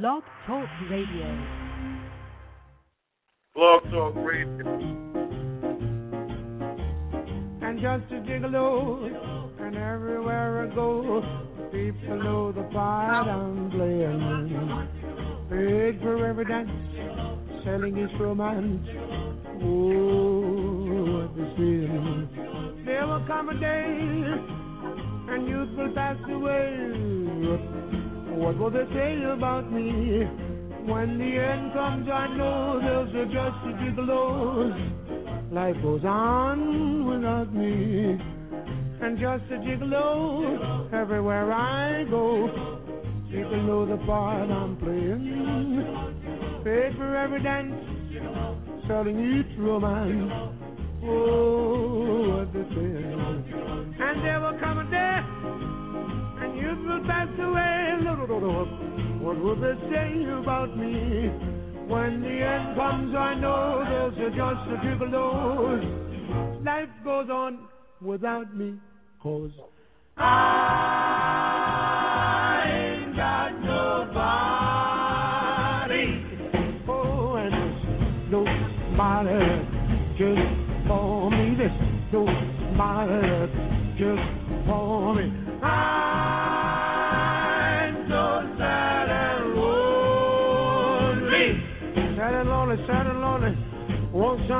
Blog Talk Radio. Blog Talk Radio. And just a gigolo, and everywhere I go, people know the part I'm playing. Paid for every dance, selling his romance. Oh, what the sin. There will come a day, and youth will pass away. What will they say about me? When the end comes, I know they'll suggest to gigolos. Life goes on without me. And just a gigolo everywhere I go. People know the part I'm playing. Paid for every dance, selling each romance. Oh, what they say. And there will come a day and you will pass away. What will they say about me? When the end comes, I know those are just a gigolos. Life goes on without me, cause I ain't got nobody. Oh, and there's nobody just for me. There's nobody just for me.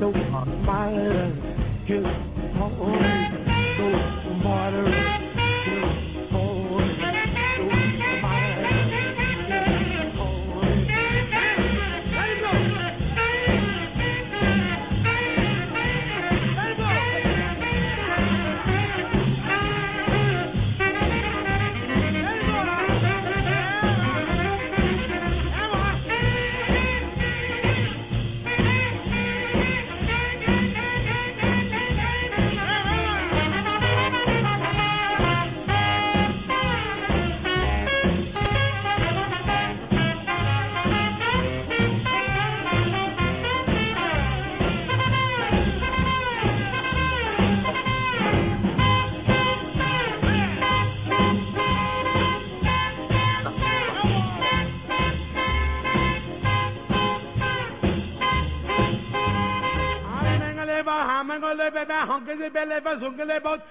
so hard, my love. سے پہلے بس انگلے بہت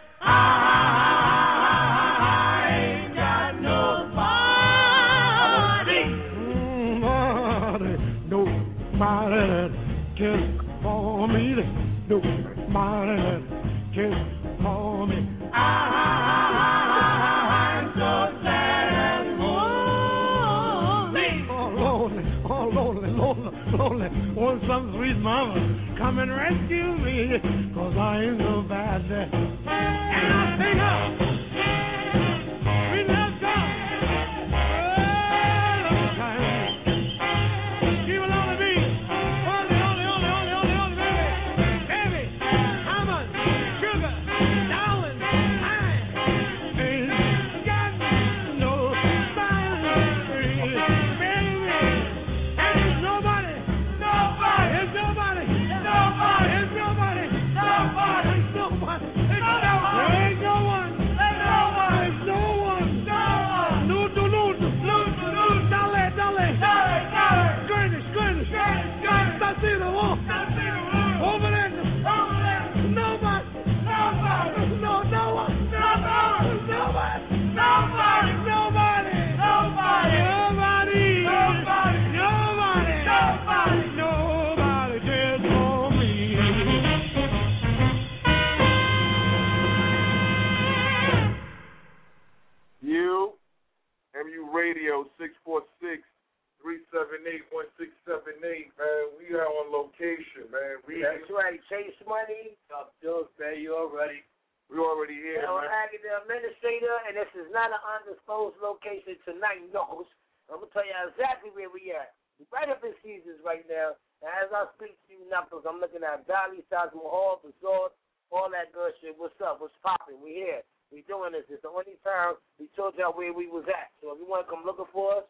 I'm looking at Valley, Taj Mahal, Resort, all that good shit. What's up? What's popping? We here. We doing this. It's the only time we told y'all where we was at. So if you want to come looking for us,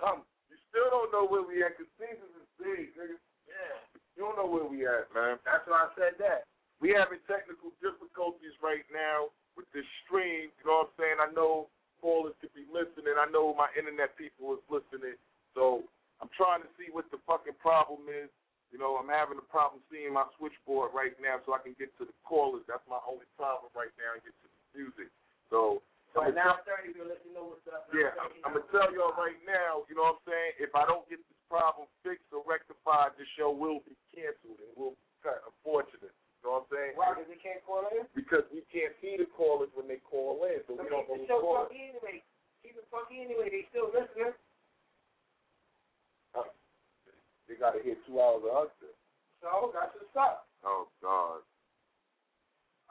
come. You still don't know where we at, because Caesars is big, nigga. Yeah. You don't know where we at, man. That's why I said that. We having technical difficulties right now with this stream. You know what I'm saying? I know callers could be listening. I know my internet people is listening. So I'm trying to see what the fucking problem is. You know, I'm having a problem seeing my switchboard right now so I can get to the callers. That's my only problem right now and get to the music. So So I'm at gonna 9:30, we'll let you know what's up. yeah, I'm, I'm gonna tell y'all right now, you know what I'm saying? If I don't get this problem fixed or rectified, the show will be canceled and will be cut. Unfortunate. You know what I'm saying? Why? Because we can't call in? Because we can't see the callers when they call in, so So we don't keep know the who's show calling. funky anyway. Keep it funky anyway. They still listening. They gotta hear two hours of us. So that's what's up. Oh God.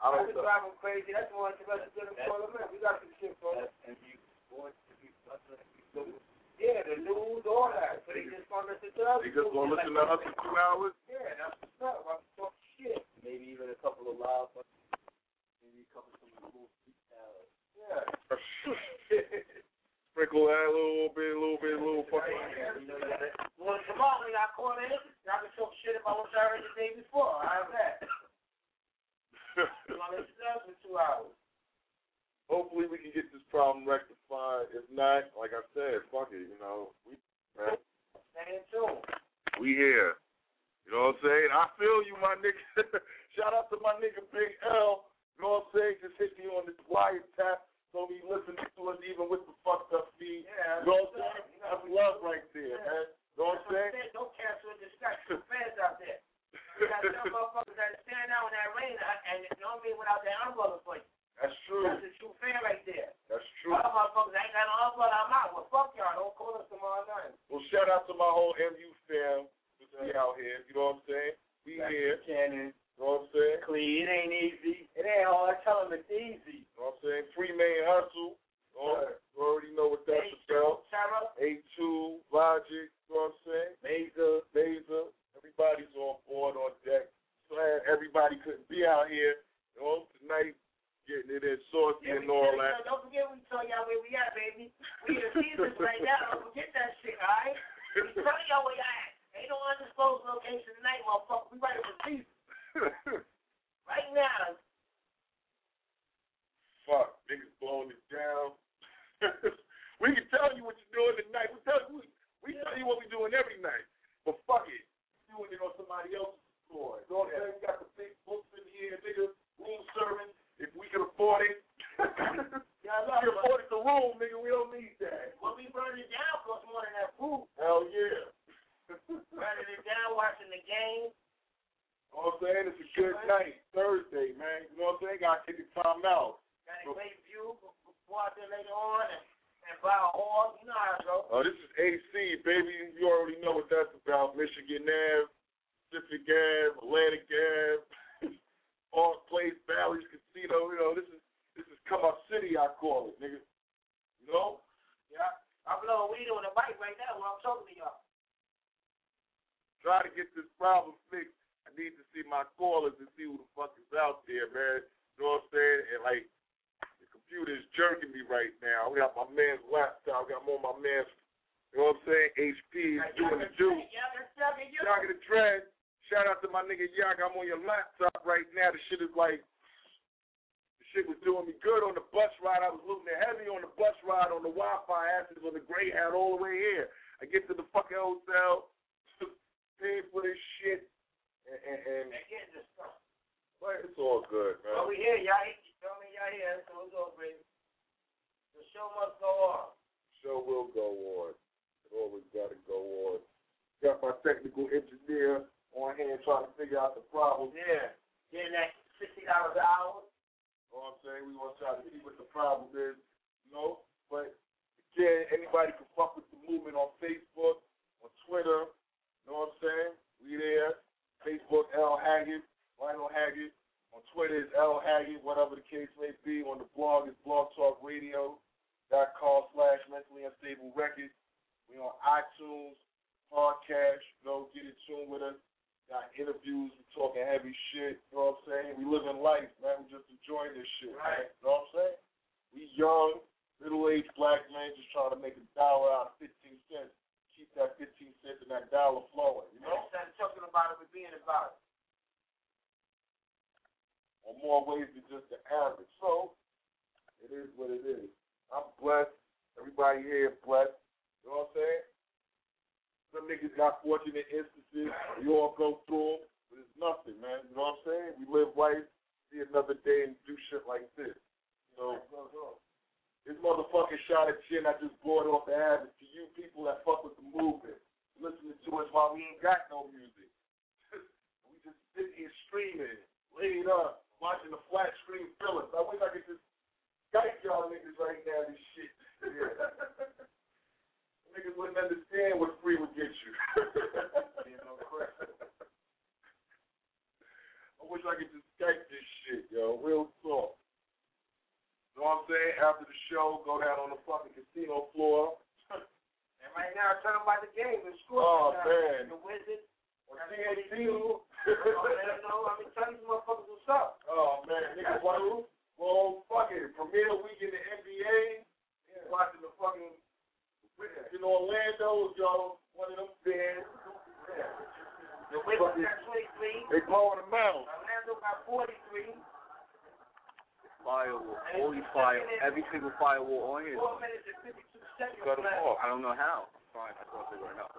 I I don't just know. drive them crazy. That's more interesting than the call them in. We got some shit for them. Yeah, the news, all that. So they just gonna listen to us. They just gonna listen to us for two hours. Yeah, that's what's up. I'm talking shit. maybe even a couple of live, maybe a couple of some cool freestyles. Yeah. Sprinkle that a little bit, a little bit, a little fucking. You know, you gotta, Well, tomorrow when y'all call in, y'all can talk shit about what y'all heard the day before. How's that? You want to listen to us for two hours? Hopefully we can get this problem rectified. If not, like I said, fuck it. You know, we man, Stay in tune. we here. You know what I'm saying? I feel you, my nigga. Shout out to my nigga Big L. You know what I'm saying? Just hit me on this wiretap. So he listening to us even with the fucked it's all good, Well, we here. Y'all, you tell me y'all here, so it's all great. The show must go on. Show will go on. It always got to go on. Got my technical engineer on hand trying to figure out the problem. Yeah. Getting that sixty dollars an hour. You know what I'm saying? We want to try to see what the problem is, you know. But again, anybody can fuck with the movement on Facebook, on Twitter. You know what I'm saying? We there. Facebook L Haggard, Lionel Haggard. On Twitter is L Haggard whatever the case may be. On the blog is blogtalkradio.com slash mentally unstable records. We on iTunes, podcast. Go get in tune with us. Got interviews. We talking heavy shit. You know what I'm saying? We living life, man. We just enjoying this shit. Right. You know what I'm saying? We young, middle-aged black men just trying to make a dollar out of 15 cents. Keep that 15 cents and that dollar flowing. You know? Instead of talking about it, we're being about it. Or more ways than just the average. So it is what it is. I'm blessed. Everybody here is blessed. You know what I'm saying? Some niggas got fortunate instances. We all go through them, but it's nothing, man. You know what I'm saying? We live life, see another day, and do shit like this. So this motherfucking shot at chin I just brought off the habit to you people that fuck with the movement, listening to us while we ain't got no music. we just sitting here streaming, laid up, watching the flat screen Philips. I wish I could just Skype y'all niggas right now this shit. Yeah. niggas wouldn't understand what free would get you. You know. I wish I could just Skype this shit, yo. Real talk. You know what I'm saying? After the show, go down on the fucking casino floor. And right now, talking about the game, the score. Oh, uh, man. The Wizards. On That's TNT. 42. Oh, man, no, I mean, tell these motherfuckers what's up. Oh man, niggas want well fucking premiere week in the NBA. Watching the fucking in Orlando, yo, one of them fans. The Wizards got 23. They blowing them out. Orlando got 43. Firewall, holy fire, every single firewall on here. 4 minutes and 52 seconds Cut 'em left. off. I don't know how. Fine, I thought they were out.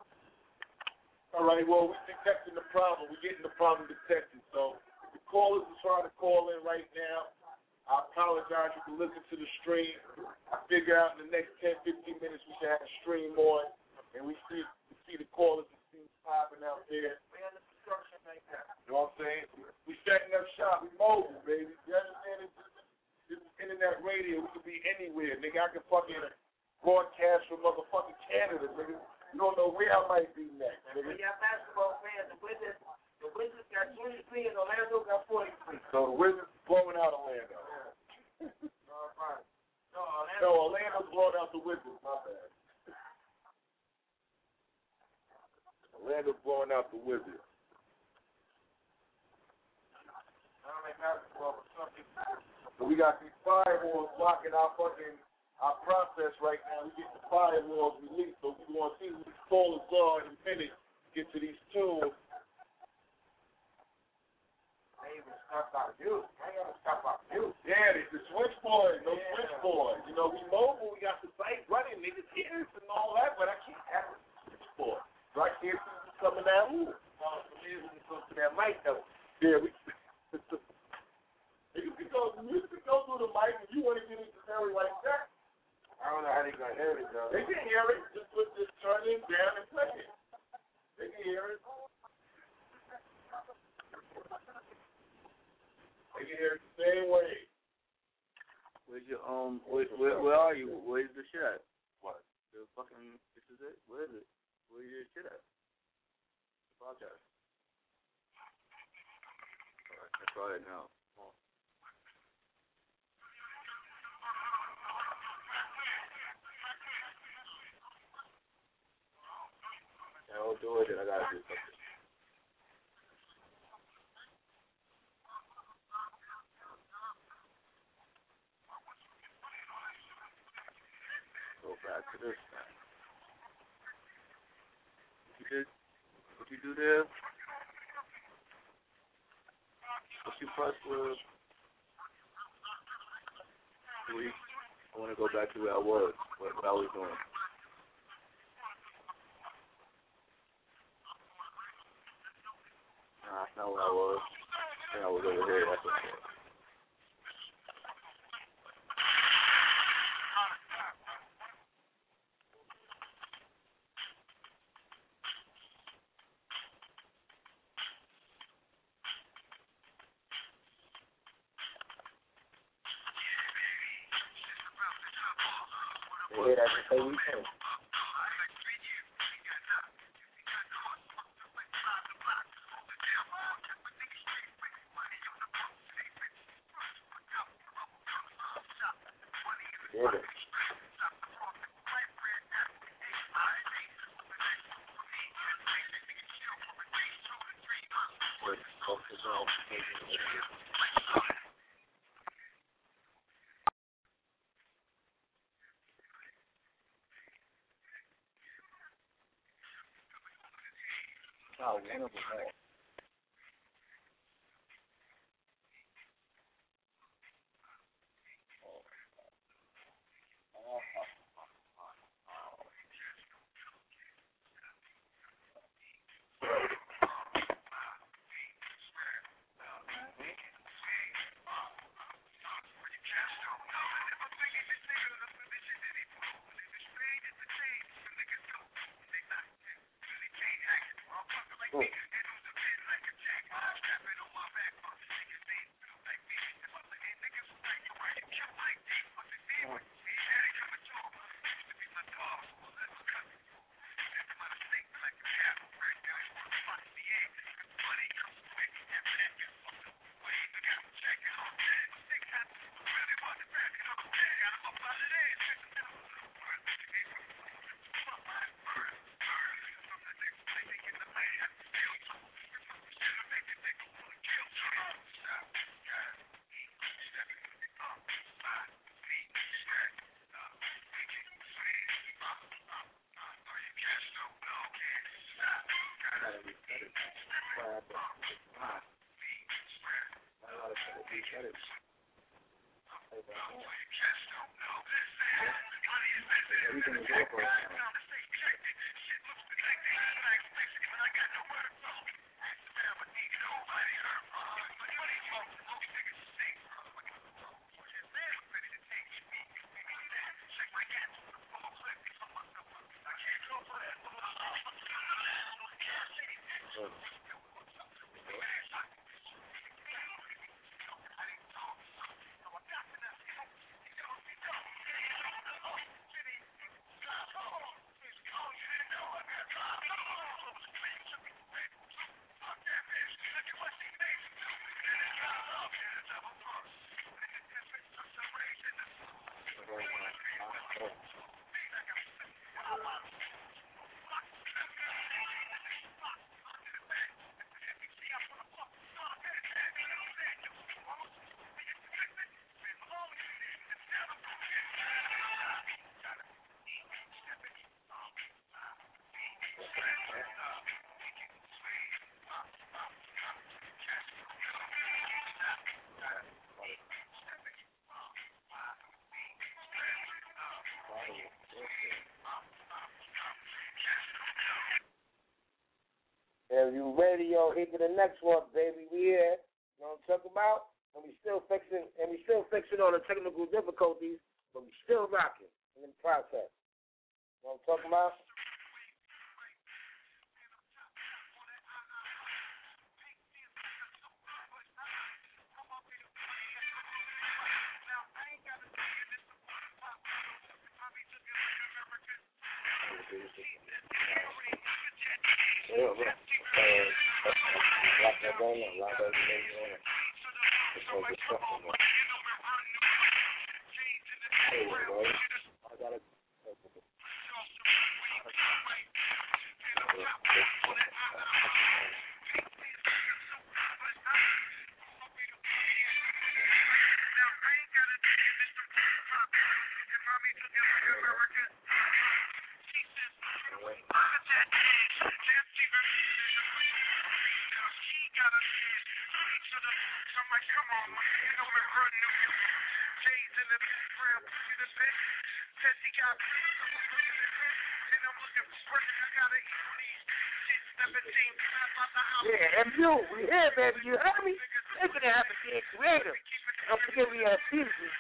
All right, well, we're detecting the problem. We're getting the problem detected. So the callers are trying to call in right now. I apologize. If you can listen to the stream. I figure out in the next 10, 15 minutes we should have the stream on, and we see we see the callers and see popping out there. We under construction right now. You know what I'm saying? We setting up shop. We mobile, baby. You understand? This, this is internet radio. We can be anywhere, nigga. I can fucking broadcast from motherfucking Canada, nigga. You don't know where I might be next, nigga. y'all basketball fans, the Wizards, the Wizards got 23 and Orlando got 43. So the Wizards blowing out Orlando. All right. No, Orlando. No, Orlando's blowing out the Wizards. My bad. Orlando's blowing out the Wizards. I don't like basketball, but some. So we got these firewalls blocking our fucking our process right now. We get the firewalls released, so we want to see what these callers are in a minute. Get to these tunes. They even stop our music. I gotta stop our music. Yeah, it's the switchboard, no Yeah. switchboard. You know, we mobile, we got the site running, niggas hear us and all that, but I can't have a switchboard. So I can't see what's coming down. Ooh. No, the music is close to that mic though. Yeah, we. you can go, music can go through the mic if you want to get it to Harry like that. I don't know how they gonna hear it though. They can hear it. Just put this turn it down and play it. They can hear it. They can hear it the same way. Where's your um? Where, where, where are you? Where's the shit at? What? The fucking. This is it. Where is it? Where's your shit at? Apologize. Alright, I try it now. I'll do it. and I gotta do something. Go back to this thing. What you did? What you do there? What you press with? Three. I want to go back to where I was. What, what I was doing. That's not where I was. I think I was over here. That's what it. that is And you ready, yo, here to the next one, baby. We here. You know what I'm talking about? And we still fixing and we still fixing all the technical difficulties, but we still rocking in the process. You know what I'm talking about? There here, baby. You heard me? Making it happen, being creative. Don't forget we have seasons.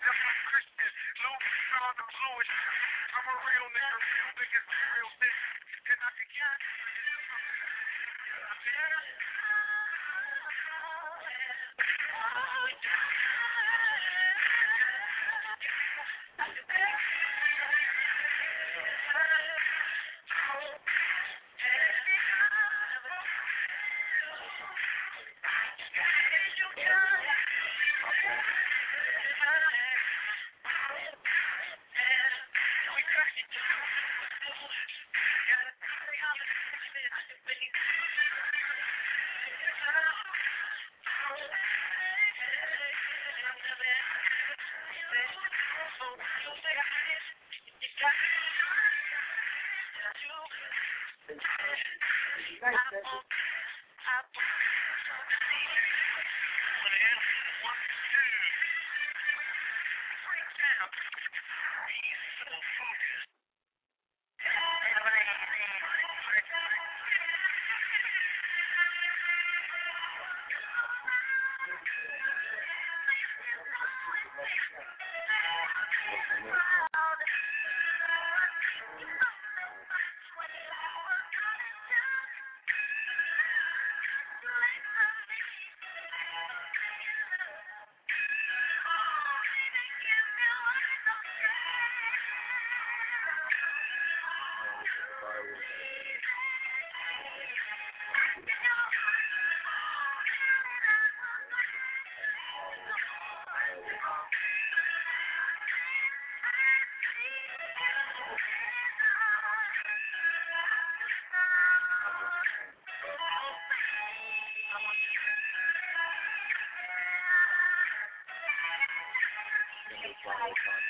That's what Christian Louis called them Louis. I'm a real nigga, real niggas, real niggas. And I can guarantee you. Yeah. Thank you.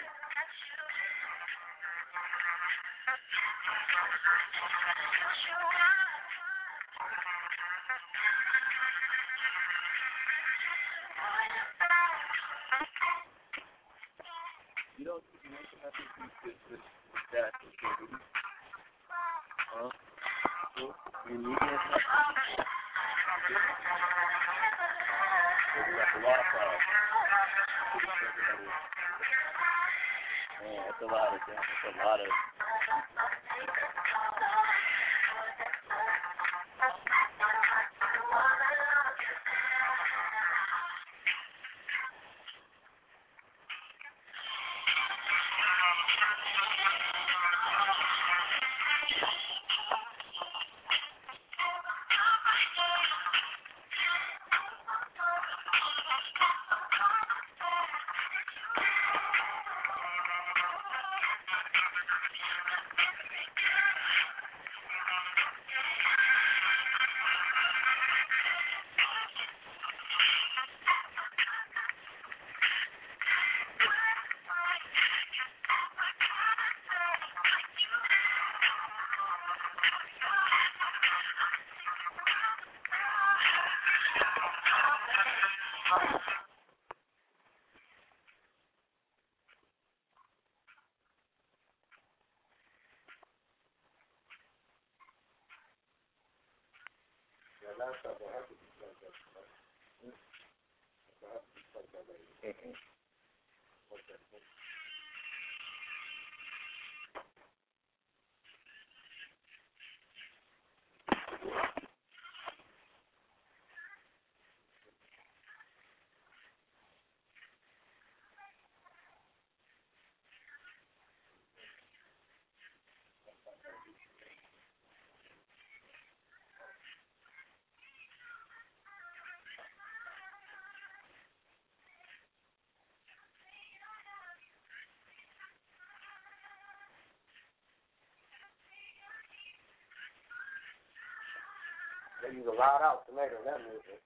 They use a loud out tomato in that music.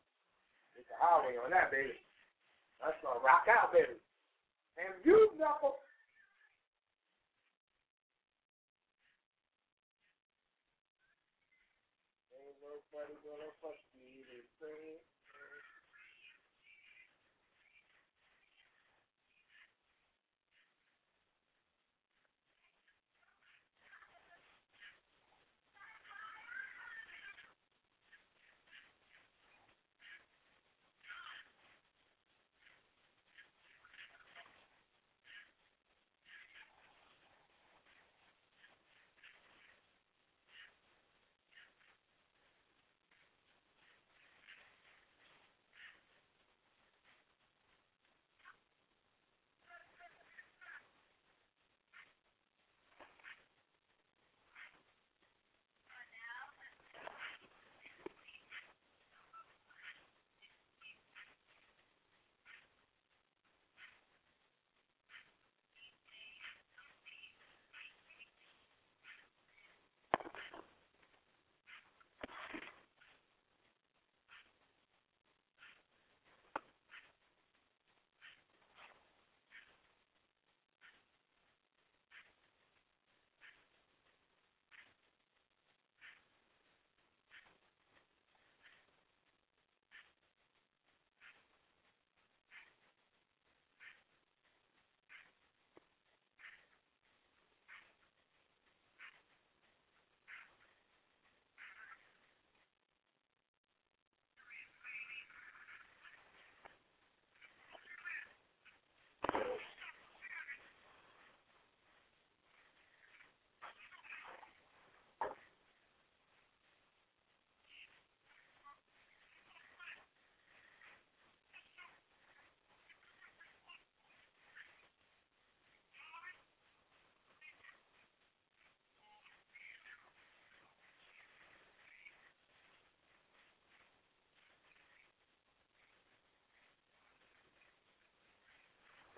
It's a highway on that, baby. That's gonna rock out, baby. And you knuckle. Ain't fuck me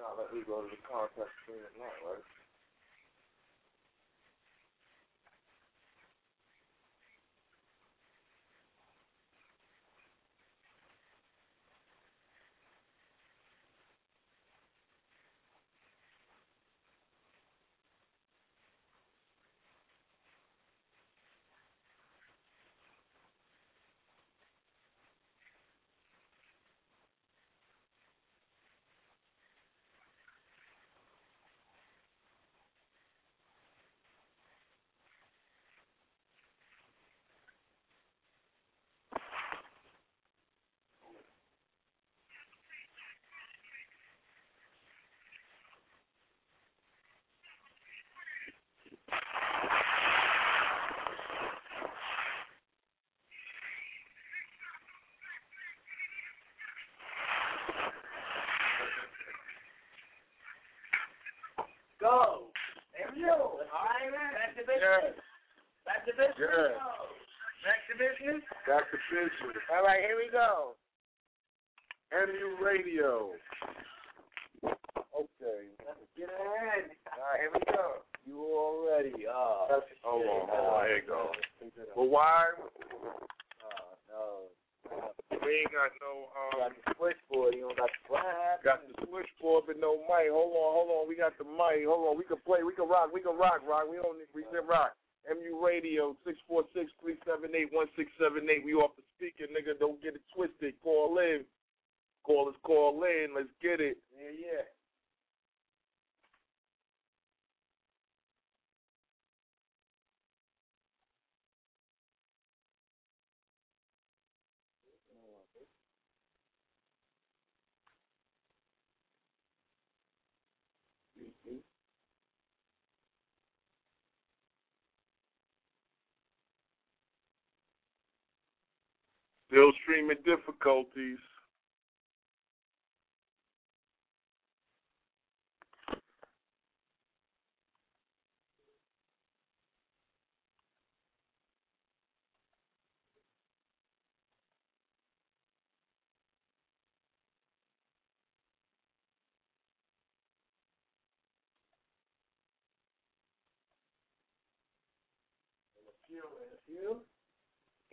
Sound like we go to the contest screen at night, right? Go. There we go. All right, man. Back to business. Back to business. Yeah. Back to business. Back to business. All right, here we go. MU Radio. Okay. Get ahead. All right, here we go. You already are. Hold on, hold on. Here you go. Well, why? Uh, no. We ain't got no You got um. the switchboard. You don't got the what Got the switchboard but no mic. Hold on, hold on. We got the mic. Hold on. We can play. We can rock. We can rock. Rock. We don't. need We can rock. MU Radio six four six three seven eight one six seven eight. We off the speaker, nigga. Don't get it twisted. Call in. Call us. Call in. Let's get it. Yeah, yeah. Still streaming difficulties.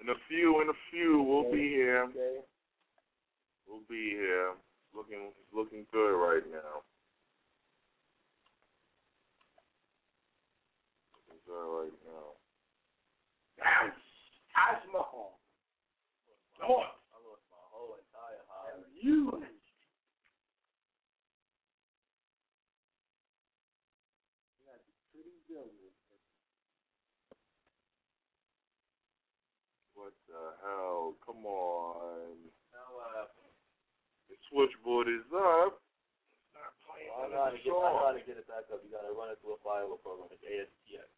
In a few, in a few, we'll be here. Okay. We'll be here. Looking, looking good right now. Looking good right now. Asthma. Lord. I lost my whole entire. You. What hell? Come on. Now happened? The switchboard is up. Playing I gotta, get, I gotta get it back up. You gotta run it through a firewall program. It's ASPX.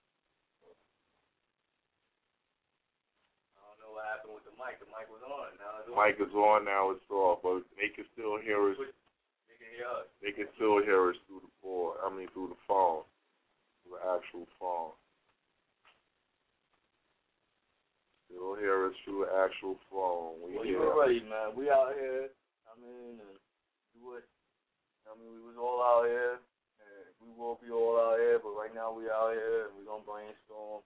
I don't know what happened with the mic. The mic was on. Now it's Mic is on now. It's off, but they can still hear us. They can hear us. They can still hear us through the board. I mean, through the phone, through the actual phone. Still hear us through the actual phone. We Well, hear. you ready, man. We out here. I mean, and do it. I mean, we was all out here. And we will be all out here, but right now we out here and we gonna brainstorm.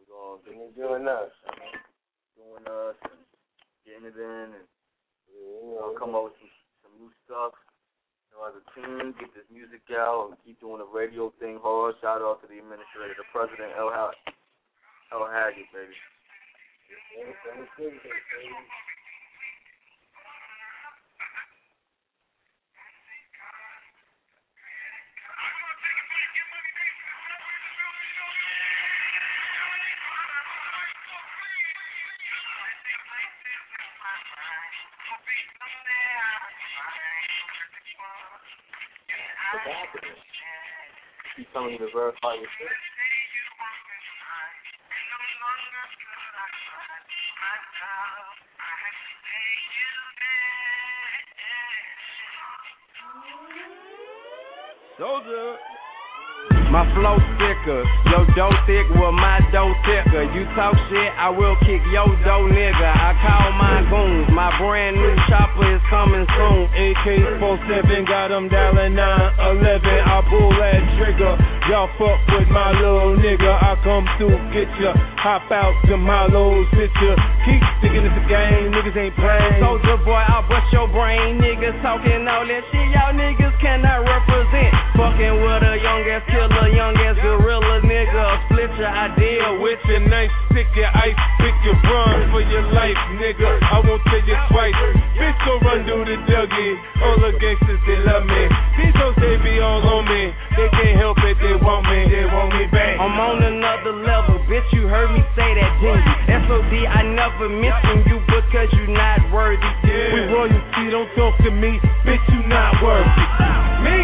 We gonna get We're doing us. I mean, doing us and getting it in and You you know, know, come up with some, some new stuff. You know, as a team, get this music out and keep doing the radio thing hard. Shout out to the administrator, the president, El Hag, El Haggett, baby. Happening? Keep telling you to verify your shit. Soldier. My flow thicker, your dough thick with my dough thicker. You talk shit, I will kick your dough nigga. I call my goons, my brand new chopper is coming soon. AK 47 got them dialing 911. I pull that trigger. Y'all fuck with my little nigga. I come through, get ya. Hop out to my little sister. Keep sticking to the game, niggas ain't playing. Soldier boy, I'll bust your brain. Niggas talking all that shit, y'all niggas cannot represent. Fucking with a young ass killer, young ass gorilla nigga. Split your idea with your knife, stick your ice, pick your run for your life, nigga. I won't tell you twice. Bitch, go run through the Dougie. All the gangsters, they love me. These hoes, they be all on me. They can't help it, they want me. They want me back. I'm on another level, bitch. You heard me say that, didn't you? SOD, I never miss mention you because you not worthy. Yeah. We royalty, don't talk to me. Bitch, you not worthy. Me,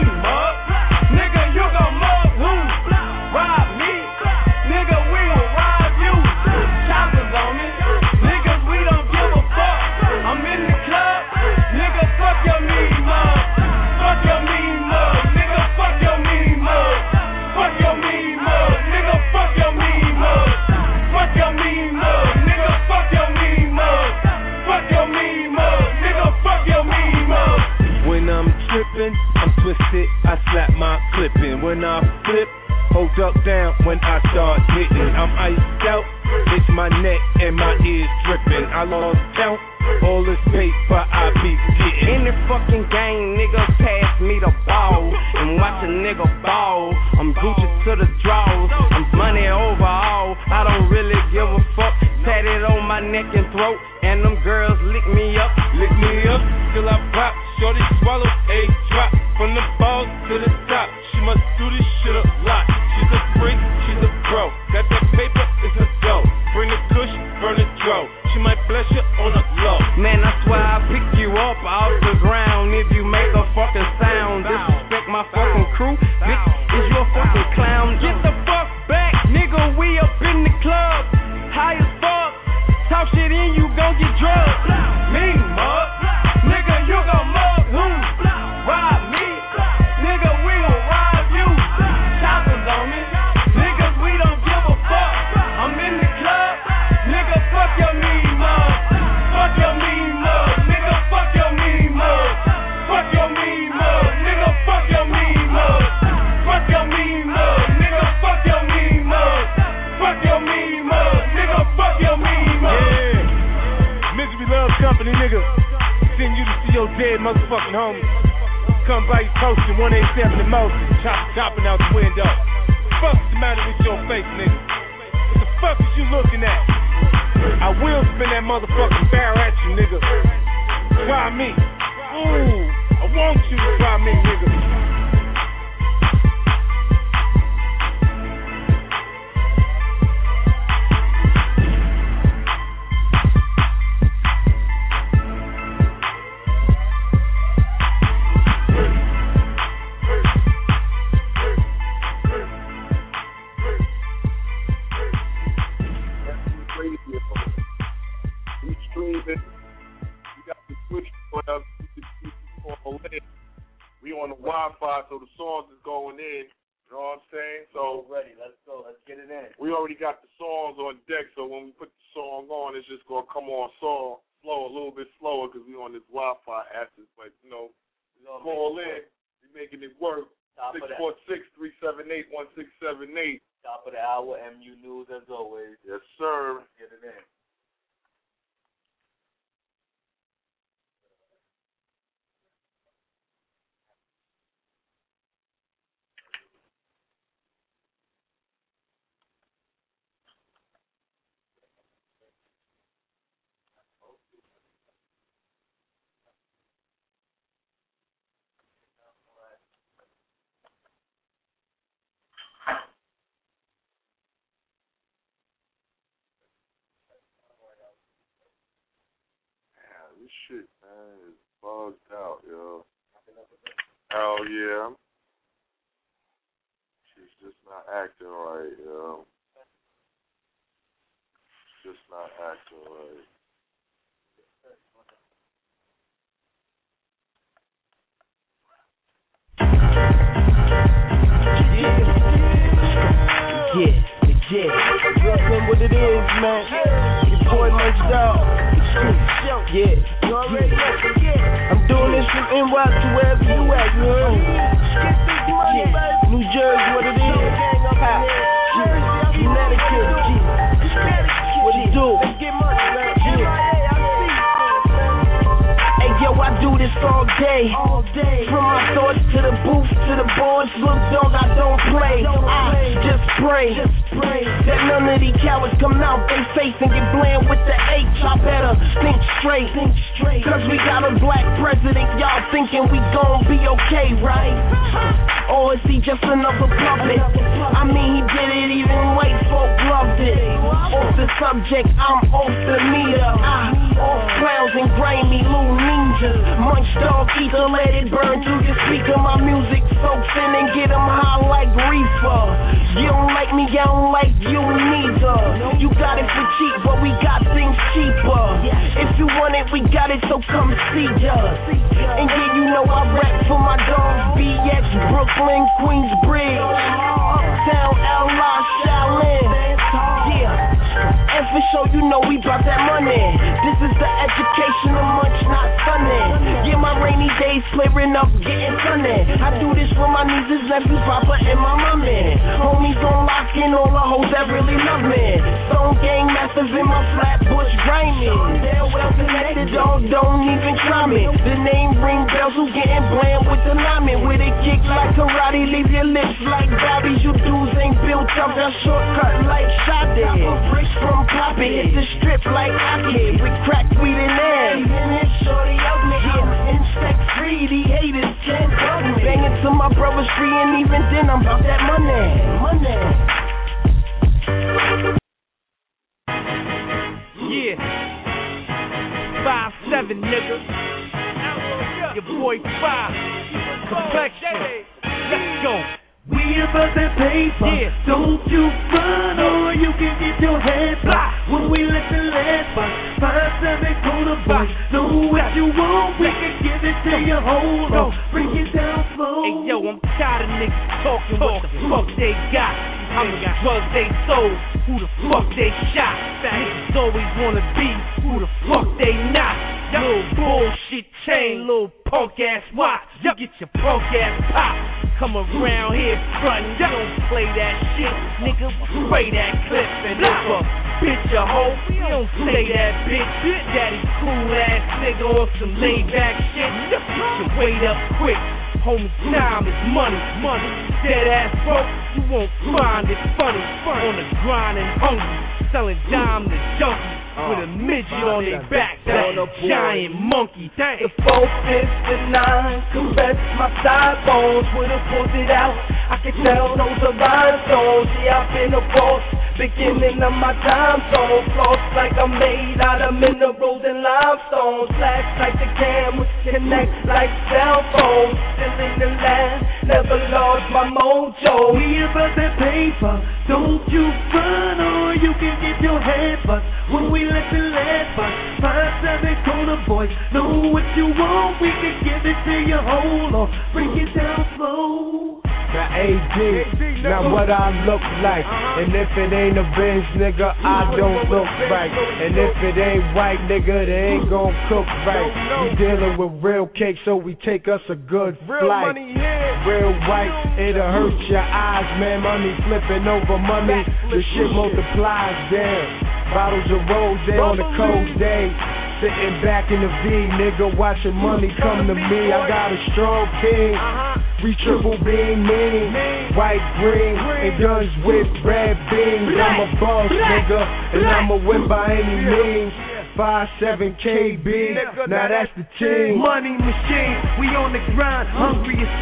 for uh, subject, I'm off the meter. I off clowns and grimy moon ninjas. Munch dog ether, let it burn through your speaker. My music soaks in and get them high like reefer. You don't like me, I don't like you neither. You got it for cheap, but we got things cheaper. If you want it, we got it, so come see ya. And yeah, you know I rap for my dogs, BX, Brooklyn, Queensbridge, Uptown, LI, Shaolin. Yeah. And for show, you know we brought that money. This is the educational munch, not funny. Yeah, my rainy days clearing up, getting sunny. I do this for my nieces, nephews, papa, and my mommy. Homies on lock in, all the hoes that really love me. Stone gang masters in my flat bush Well connected, Dog don't even try me. The name ring bells, who getting bland with the lineman. With a kick like karate, leave your lips like Bobby. You dudes ain't built up, that shortcut like shot Operation from Poppy, hit the strip like Aki. With crack weed in there. Even if shorty out me, yeah, insect free, the haters can't bug me. Banging to my brother's free, and even then I'm about that money. Money. Yeah. Five seven nigga. Your boy five. Complexion. Let's go. We about that paper. Yeah. Don't you run or you can get your head blocked. When we let the lead box, five seven corner box. Know what you want, we can give it to you. Hold on, bring it down slow. Hey yo, I'm tired of niggas talking what the fuck they got. How many drugs they sold? Who the fuck they shot? Niggas always wanna be who the fuck they not. Little bullshit chain, little punk ass watch. You get your punk ass pop. Come around here frontin', you don't play that shit, nigga. Spray that clip and if a bitch a hoe, we don't say that bitch. Daddy cool ass nigga on some laid back shit. Get your weight up quick. Homie, time is money, money. Dead ass broke, you won't find it funny. On the grind and hungry, selling dime to junkies uh, with a midget on their back. That giant monkey. Dang. The four, fifth, and nine caress my side bones with a pulled it out. I can tell those are rhinestones. Yeah, I've been a boss, beginning of my time zone. Floss like I'm made out of minerals and limestone. Flash like the cameras connect like cell phones. Still in the land, never lost my mojo. We about that paper. Don't you run or you can get your head bust. When we let the lead bust, five seven corner boys. Know what you want, we can give it to you. Hold on, break it down slow. Now AD, now what I look like. And if it ain't a Benz, nigga, I don't look right. And if it ain't white, nigga, they ain't gon' cook right. We dealing with real cake, so we take us a good flight. Real white, it'll hurt your eyes, man. Money flipping over money, the shit multiplies, damn. Bottles of rose on the cold day. Sitting back in the V, nigga, watching money come to me. I got a strong king. We triple beam mean, white, green, and guns with red beams. I'm a boss, nigga, and I'ma win by any means. Five seven KB, now that's the team. Money machine, we on the grind, hungry as.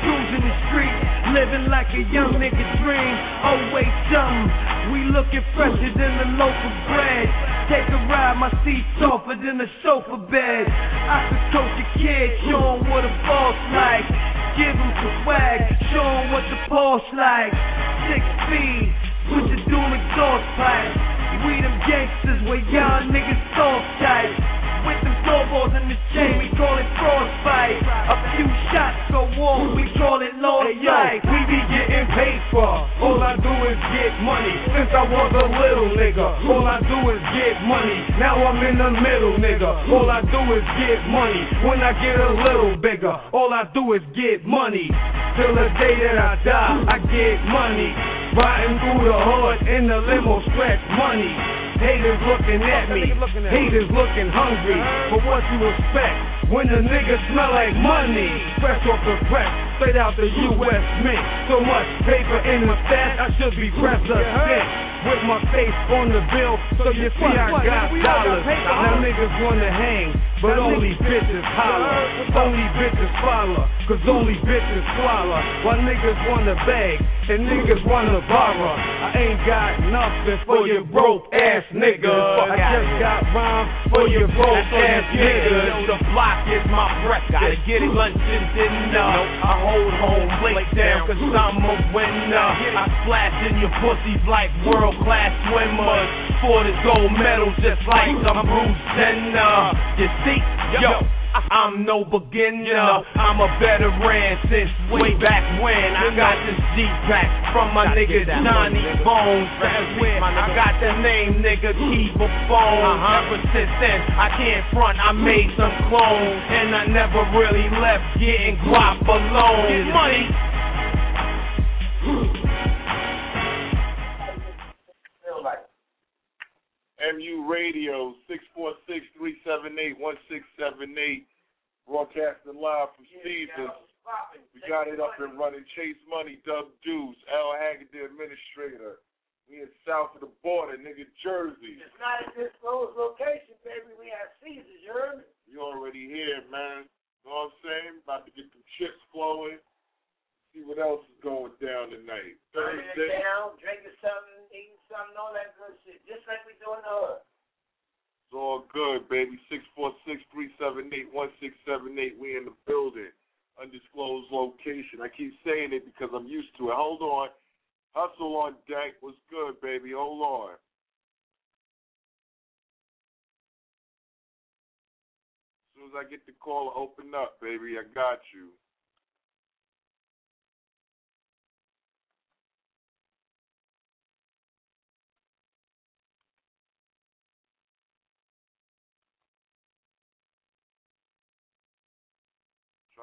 Tools in the street, living like a young nigga dream. Always something, we looking fresher than the local bread. Take a ride, my seat's softer than a sofa bed. I could coach a kid, show him what a boss like. Give him some swag, show him what the pulse like. Six feet, with the dual exhaust pipe. We them gangsters where y'all niggas soft tight. With them snowballs in the chain, we call it frostbite. A few shots go off, we call it lost Hey life. we be getting paid for. All I do is get money. Since I was a little nigga, all I do is get money. Now I'm in the middle, nigga. All I do is get money. When I get a little bigger, all I do is get money. Till the day that I die, I get money. Riding through the hood in the limo, stretch money. Haters looking at me, haters looking hungry. But what you expect when the nigga smell like money? Fresh off the press, straight out the U.S. Mint. So much paper in the stash, I should be president. With my face on the bill, so you see I got dollars. Now niggas wanna hang, but only bitches holler. Only bitches follow, cause only bitches swallow. While niggas wanna beg, and niggas wanna borrow. I ain't got nothing for your broke ass niggas. I just got rhymes for your broke ass niggas. The block is my breakfast. Gotta get it lunch dinner. I hold home, lay down, cause I'm a winner. I splash in your pussies like world class swimmers. For the gold medal, just like I'm Bruce Jenner. You see, yo, I'm no beginner. I'm a veteran since way back when. I got this G-Pack from my nigga Johnny Bones. That's where I got the name, nigga, Kiva Bones. Ever since then, I can't front. I made some clones, and I never really left getting guap alone. Get money. MU Radio, 646-378-1678, broadcasting live from Stevens. We got it up and running. Chase Money, Doug Deuce, Al Haggard, the administrator. We in south of the border, nigga, Jersey. It's not a disclosed location, baby. We have Caesars, you heard me? You already here, man. You Know what I'm saying? About to get some chips flowing. See what else is going down tonight. Thursday. down, drinking something, eating something, all that good shit. Just like we do in the hood. It's all good, baby. 646-378-1678. We in the building. Undisclosed location. I keep saying it because I'm used to it. Hold on. Hustle on deck. What's good, baby? Hold on. As soon as I get the call, open up, baby. I got you.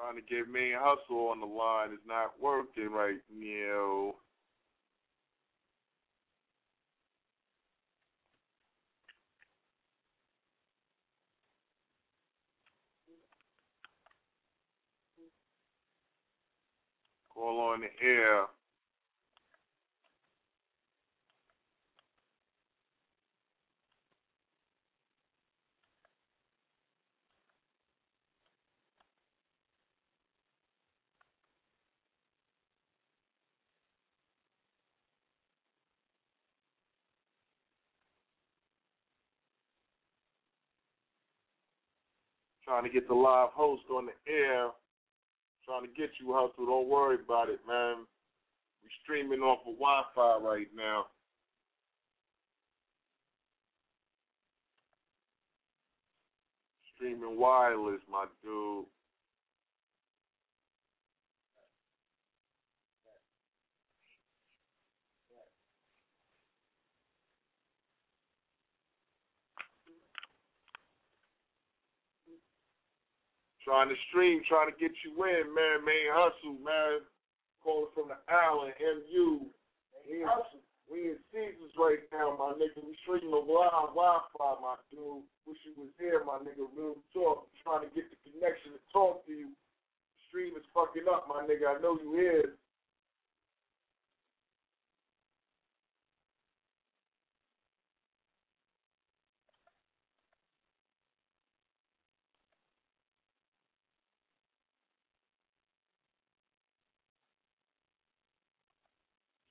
Trying to get me hustle on the line is not working right now. Call on the air. Trying to get the live host on the air. Trying to get you hustle. Don't worry about it, man. We're streaming off of Wi-Fi right now. Streaming wireless, my dude. Trying to stream, trying to get you in, man. Main hustle, man. Calling from the island, MU. We in, we in Caesars right now, my nigga. We streaming a live Wi-Fi, my dude. Wish you was here, my nigga. Real talk. trying to get the connection to talk to you. Stream is fucking up, my nigga. I know you here.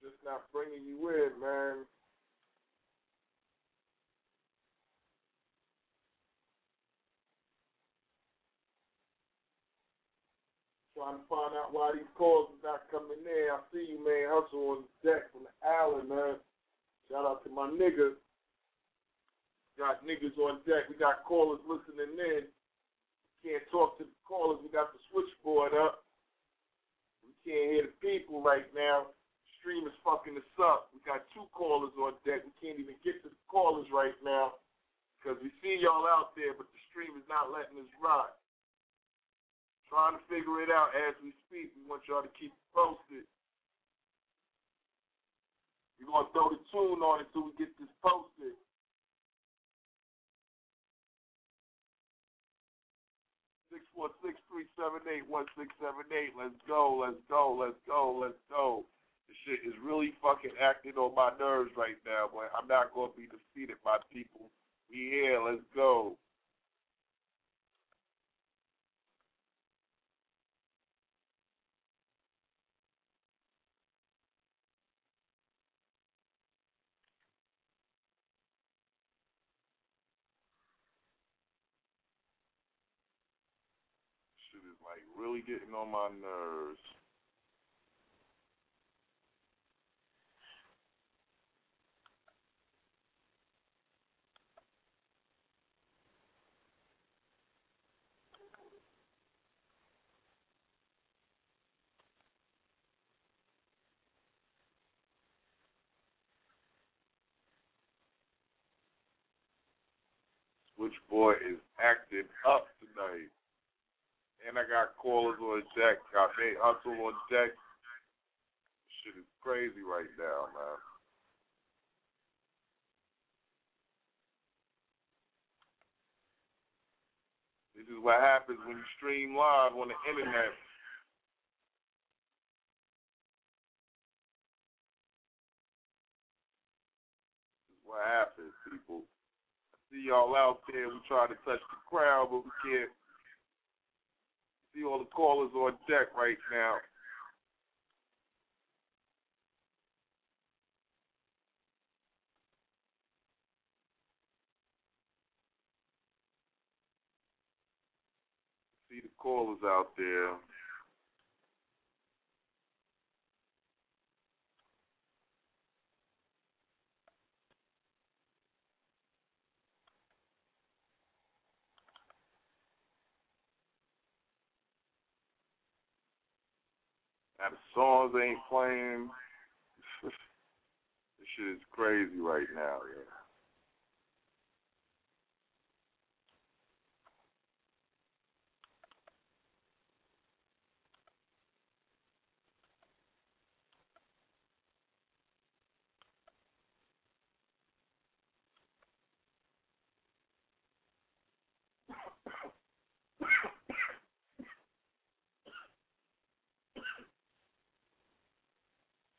Just not bringing you in, man. Trying to find out why these calls is not coming in. I see you, man. Hustle on deck from the island, man. Shout out to my nigga. Got niggas on deck. We got callers listening in. Can't talk to the callers. We got the switchboard up. We can't hear the people right now. Stream is fucking us up. We got two callers on deck. We can't even get to the callers right now because we see y'all out there, but the stream is not letting us rock. Trying to figure it out as we speak. We want y'all to keep posted. We're going to throw the tune on until we get this posted. Six four six three seven eight one six seven eight. Let's go, let's go, let's go, let's go. This shit is really fucking acting on my nerves right now, but I'm not gonna be defeated by people. Here, let's go. Shit is like really getting on my nerves. Switchboard is acting up tonight. And I got callers on deck. Got Nate Hustle on deck. Shit is crazy right now, man. This is what happens when you stream live on the internet. This is what happens, people. See y'all out there. We try to touch the crowd, but we can't. See all the callers on deck right now. See the callers out there. Now the songs ain't playing. this shit is crazy right now, yeah.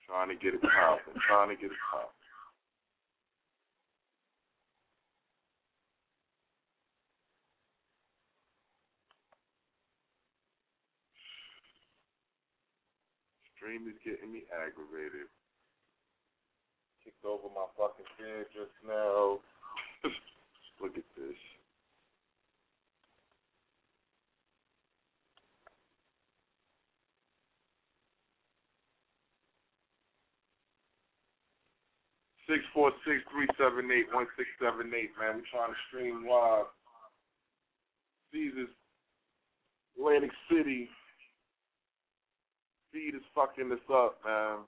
Trying to get it popping. Trying to get it popping. Stream is getting me aggravated. Kicked over my fucking bed just now. Look at this. Six four six three seven eight one six seven eight, man. we're trying to stream live. Caesars, Atlantic City. Feed is fucking us up, man.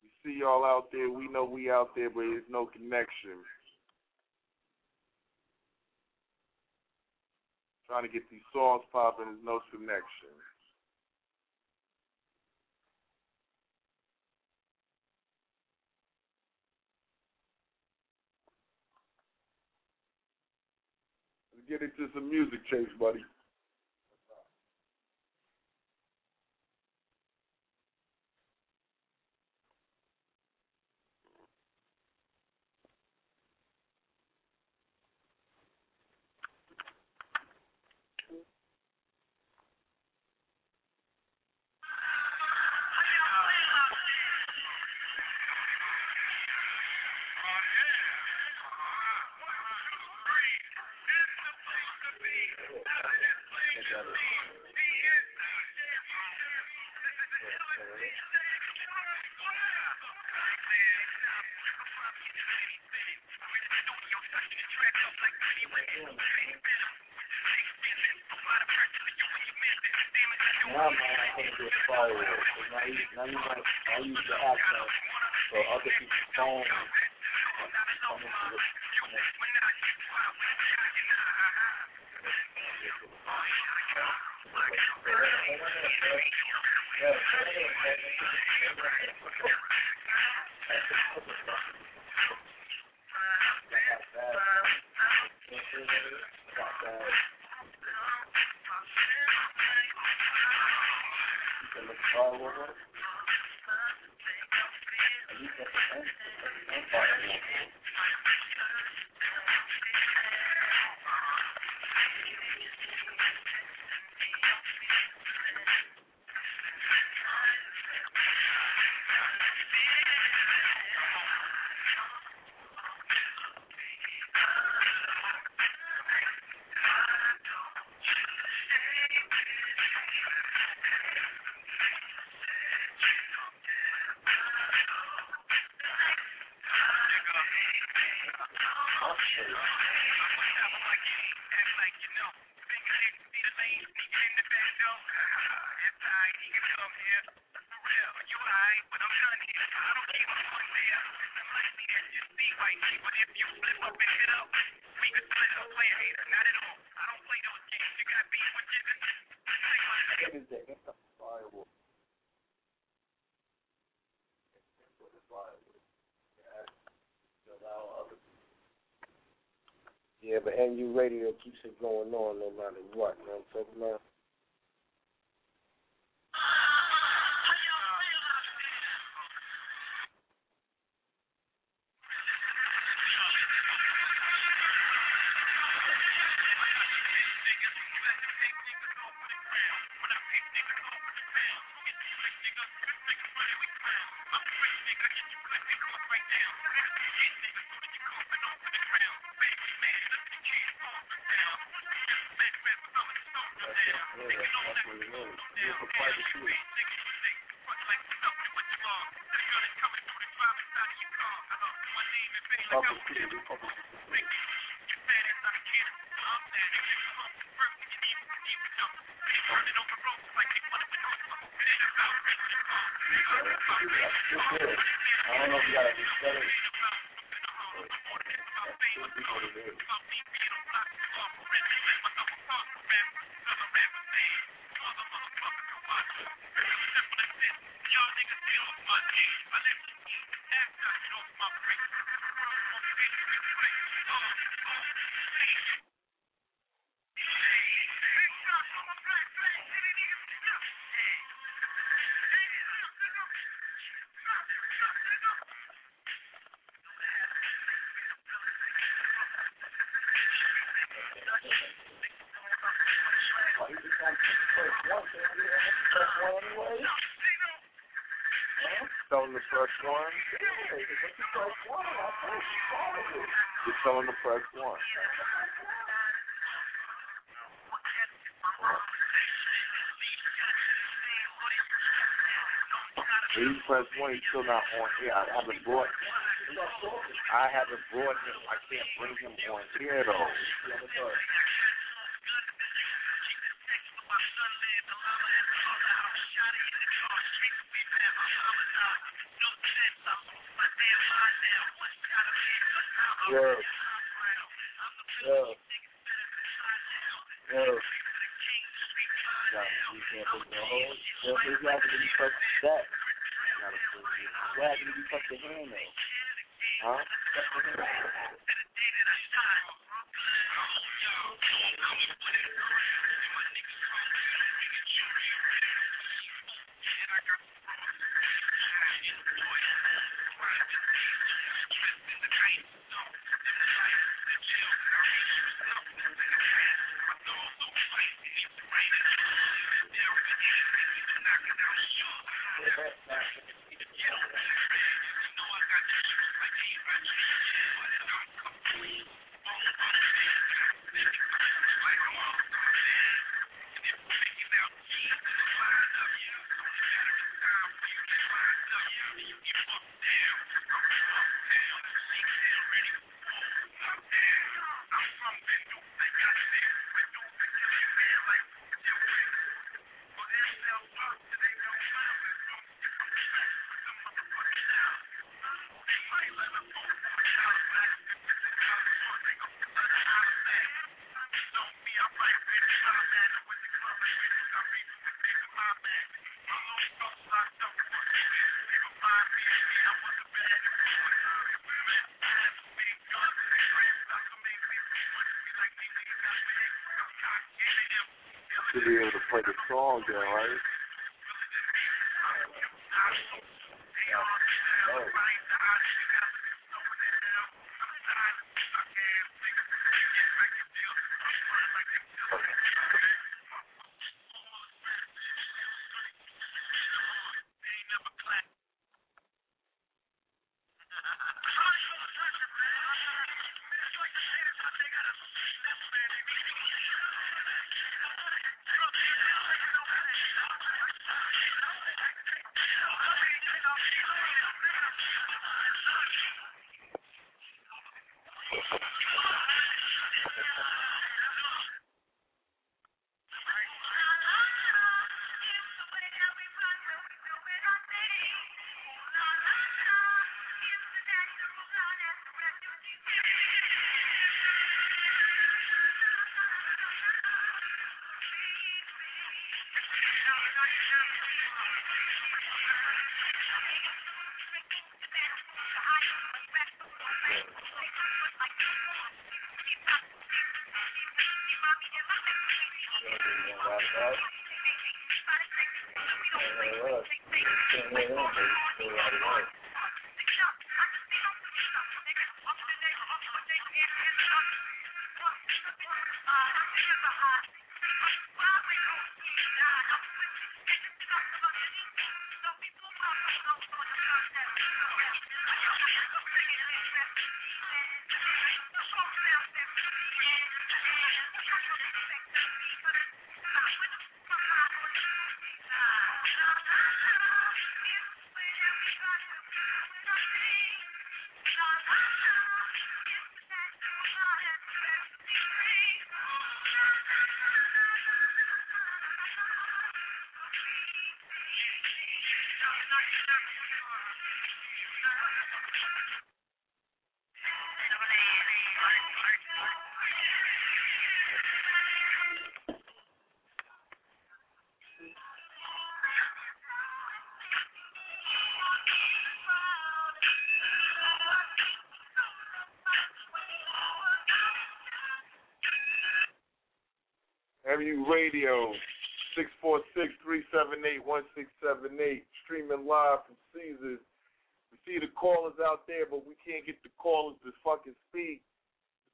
We see y'all out there. We know we out there, but there's no connection. Trying to get these songs popping, there's no connection. Let's get into some music, Chase, buddy. Now, man, I think it's fire. So now you, now you now you use the access for other people's phones. But Radio keeps it going on no matter what. You know what I'm talking about? I He press one, he's still not on here. I haven't brought I haven't brought him. I can't bring him on here though. Song there, right? Uh, Dr. Shipahati. Radio, 646-378-1678, streaming live from Caesars. We see the callers out there, but we can't get the callers to fucking speak.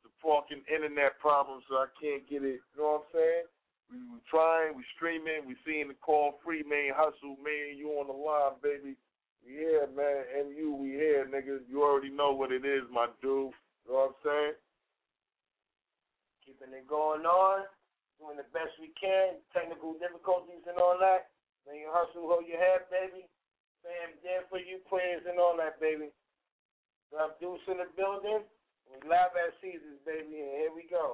It's a fucking internet problem, so I can't get it. You know what I'm saying? We, we trying, we streaming, we seeing the call free, man. Hustle, man. You on the line, baby. Yeah, man. MU, we here, nigga. You already know what it is, my dude. You know what I'm saying? Keeping it going on, best we can. Technical difficulties and all that. When you hustle, hold your head, baby. Fam, there for you, prayers and all that, baby. So Deuce in the building. We live at Caesars, baby, and here we go.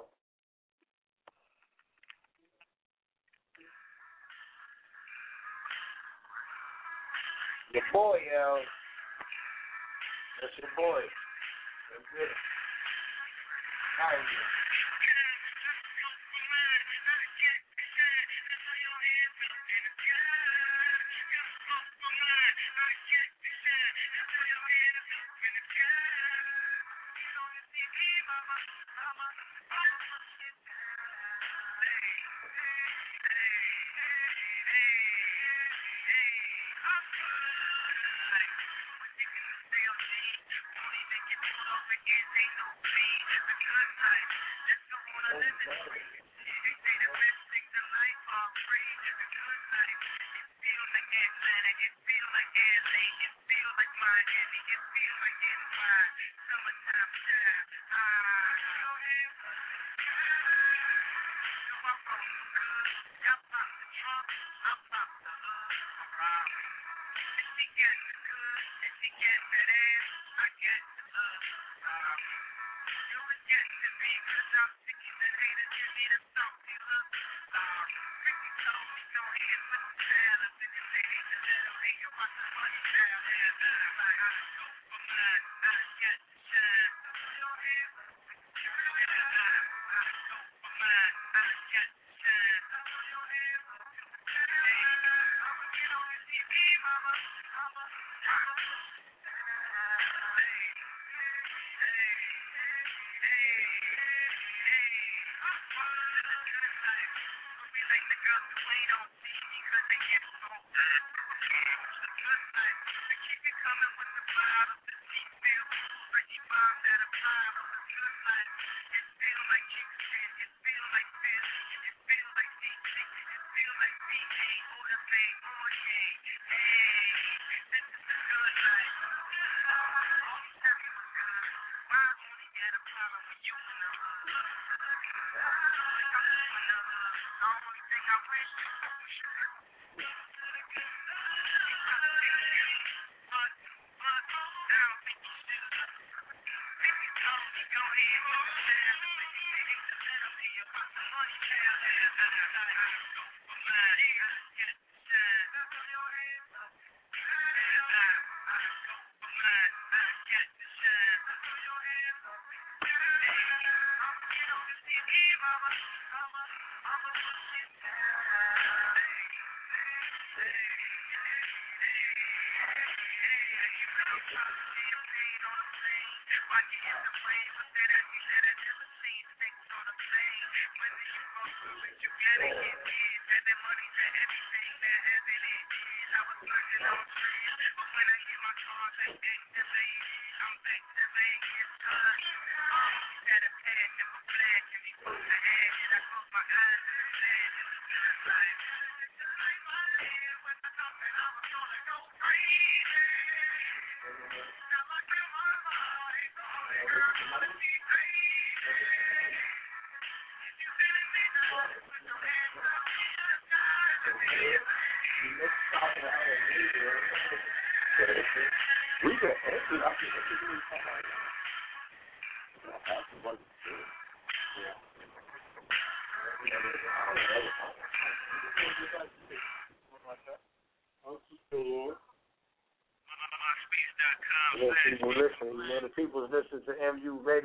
Watching in the plane was that I never seen. But you gotta get in, and the money's listening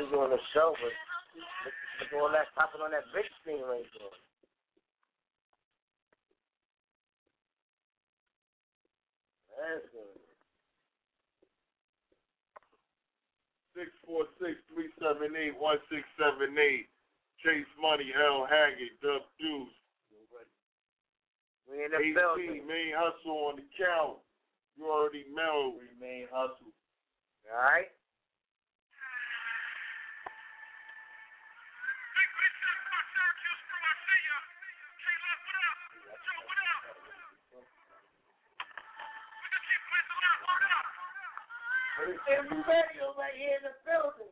I know we're doing a show, but look, look at all that popping on that big screen right there. That's good. Six four six three seven eight one six seven eight. Chase Money, L Haggard, Dub Deuce, We in the AC, building. Main Hustle on the count. You already know. Remain hustle. All right? MU Radio right here in the building.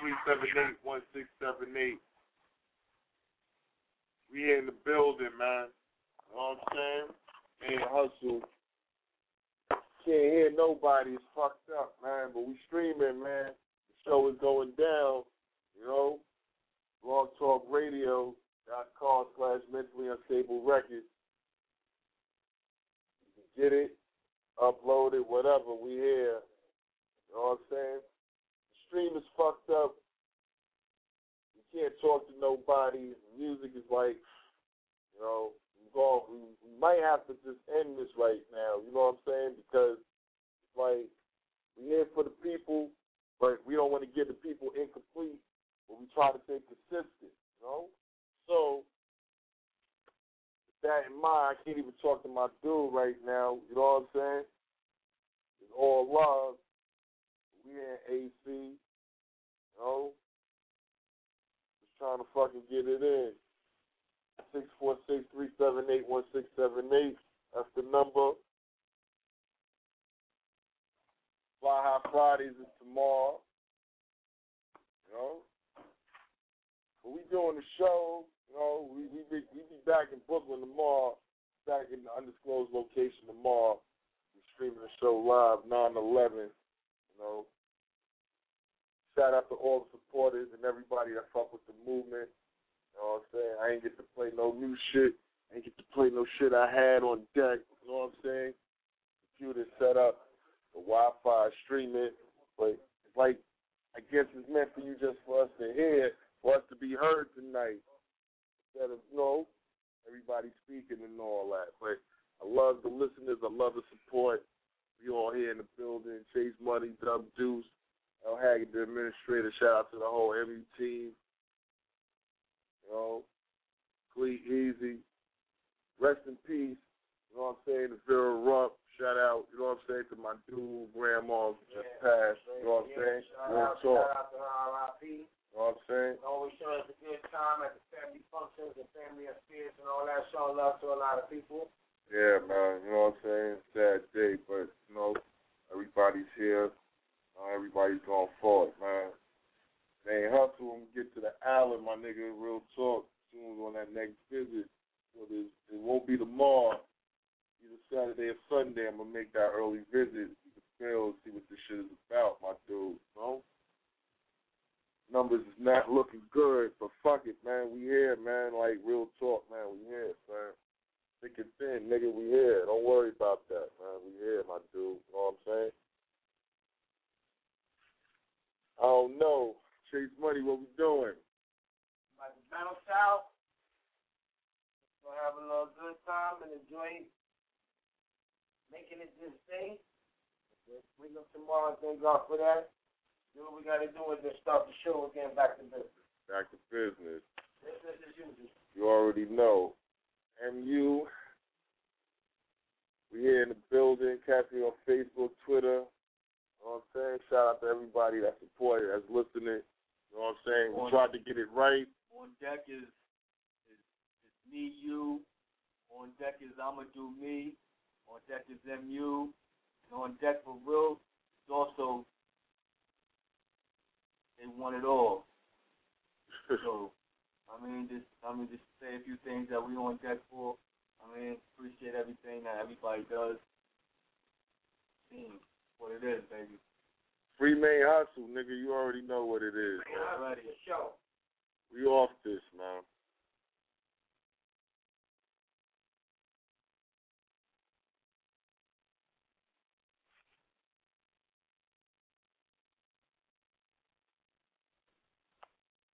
Three seven eight one six seven eight. We in the building, man. You know what I'm saying? Ain't hustle. Can't hear nobody. It's fucked up, man. But we streaming, man. The show is going down. You know, blogtalkradio.com slash mentally unstable records. You can get it uploaded, whatever. We here. You know what I'm saying? Stream is fucked up. You can't talk to nobody. Music is like, you know, we. We, might have to just end this right now. You know what I'm saying? Because it's like we here for the people, but we don't want to give the people incomplete. But we try to stay consistent. You know. So with that in mind, I can't even talk to my dude right now. You know what I'm saying? It's all love. We in AC. Know? Just trying to fucking get it in. Six four six three seven eight one six seven eight. That's the number. Fly High Fridays is tomorrow. You know? But we doing the show, you know, we we be, we be back in Brooklyn tomorrow, back in the undisclosed location tomorrow. We streaming the show live, 9-11, you know. Shout out to all the supporters and everybody that fuck with the movement. You know what I'm saying? I ain't get to play no new shit. I ain't get to play no shit I had on deck. You know what I'm saying? Computer set up, the Wi-Fi streaming, but it's like I guess it's meant for you just for us to hear, for us to be heard tonight. Instead of you know, everybody speaking and all that. But I love the listeners, I love the support. We all here in the building. Chase Money, Dub Deuce, El Haggard, the administrator. Shout out to the whole MU team. You know, Clee Easy. Rest in peace. You know what I'm saying? To Vera Rupp. Shout out, you know what I'm saying, to my dude, grandma who just passed. You know what I'm saying? Shout Real out, talk. shout out to her, R.I.P. You know what I'm saying? Always show us a good time at the family functions and family affairs and all that. Showing love to a lot of people. Yeah, man. You know what I'm saying? Sad day, but you know, everybody's here. Uh, everybody's going for it, man. They ain't hustle and get to the island, my nigga. Real talk. Soon on that next visit. So it won't be tomorrow. Either Saturday or Sunday. I'm gonna make that early visit. You can feel, and see what this shit is about, my dude. You? Numbers is not looking good, but fuck it, man. We here, man. Like real talk, man. We here, man. Thick and thin, nigga. We here. Don't worry about that, man. We here, my dude. You know what I'm saying? Oh, I don't. Chase Money, what we doing? Like bounce out. Gonna have a little good time and enjoy making it this day. Wake up tomorrow and thank God for that. Do what we gotta do and then start the show again back to business. Back to business. Business as usual. You already know. MU. We here in the building. Catch me on Facebook, Twitter. Know what I'm saying? Shout out to everybody that supported, that's listening. You know what I'm saying? We On- tried to get it right. On deck is is, is me, you. On deck is I'ma do me. On deck is MU. And on deck for real is also they want it all. so I mean just I mean just say a few things that we on deck for. I mean appreciate everything that everybody does. Seeing what it is, baby. Free May Hustle, nigga. You already know what it is. man. Show. We off this, man.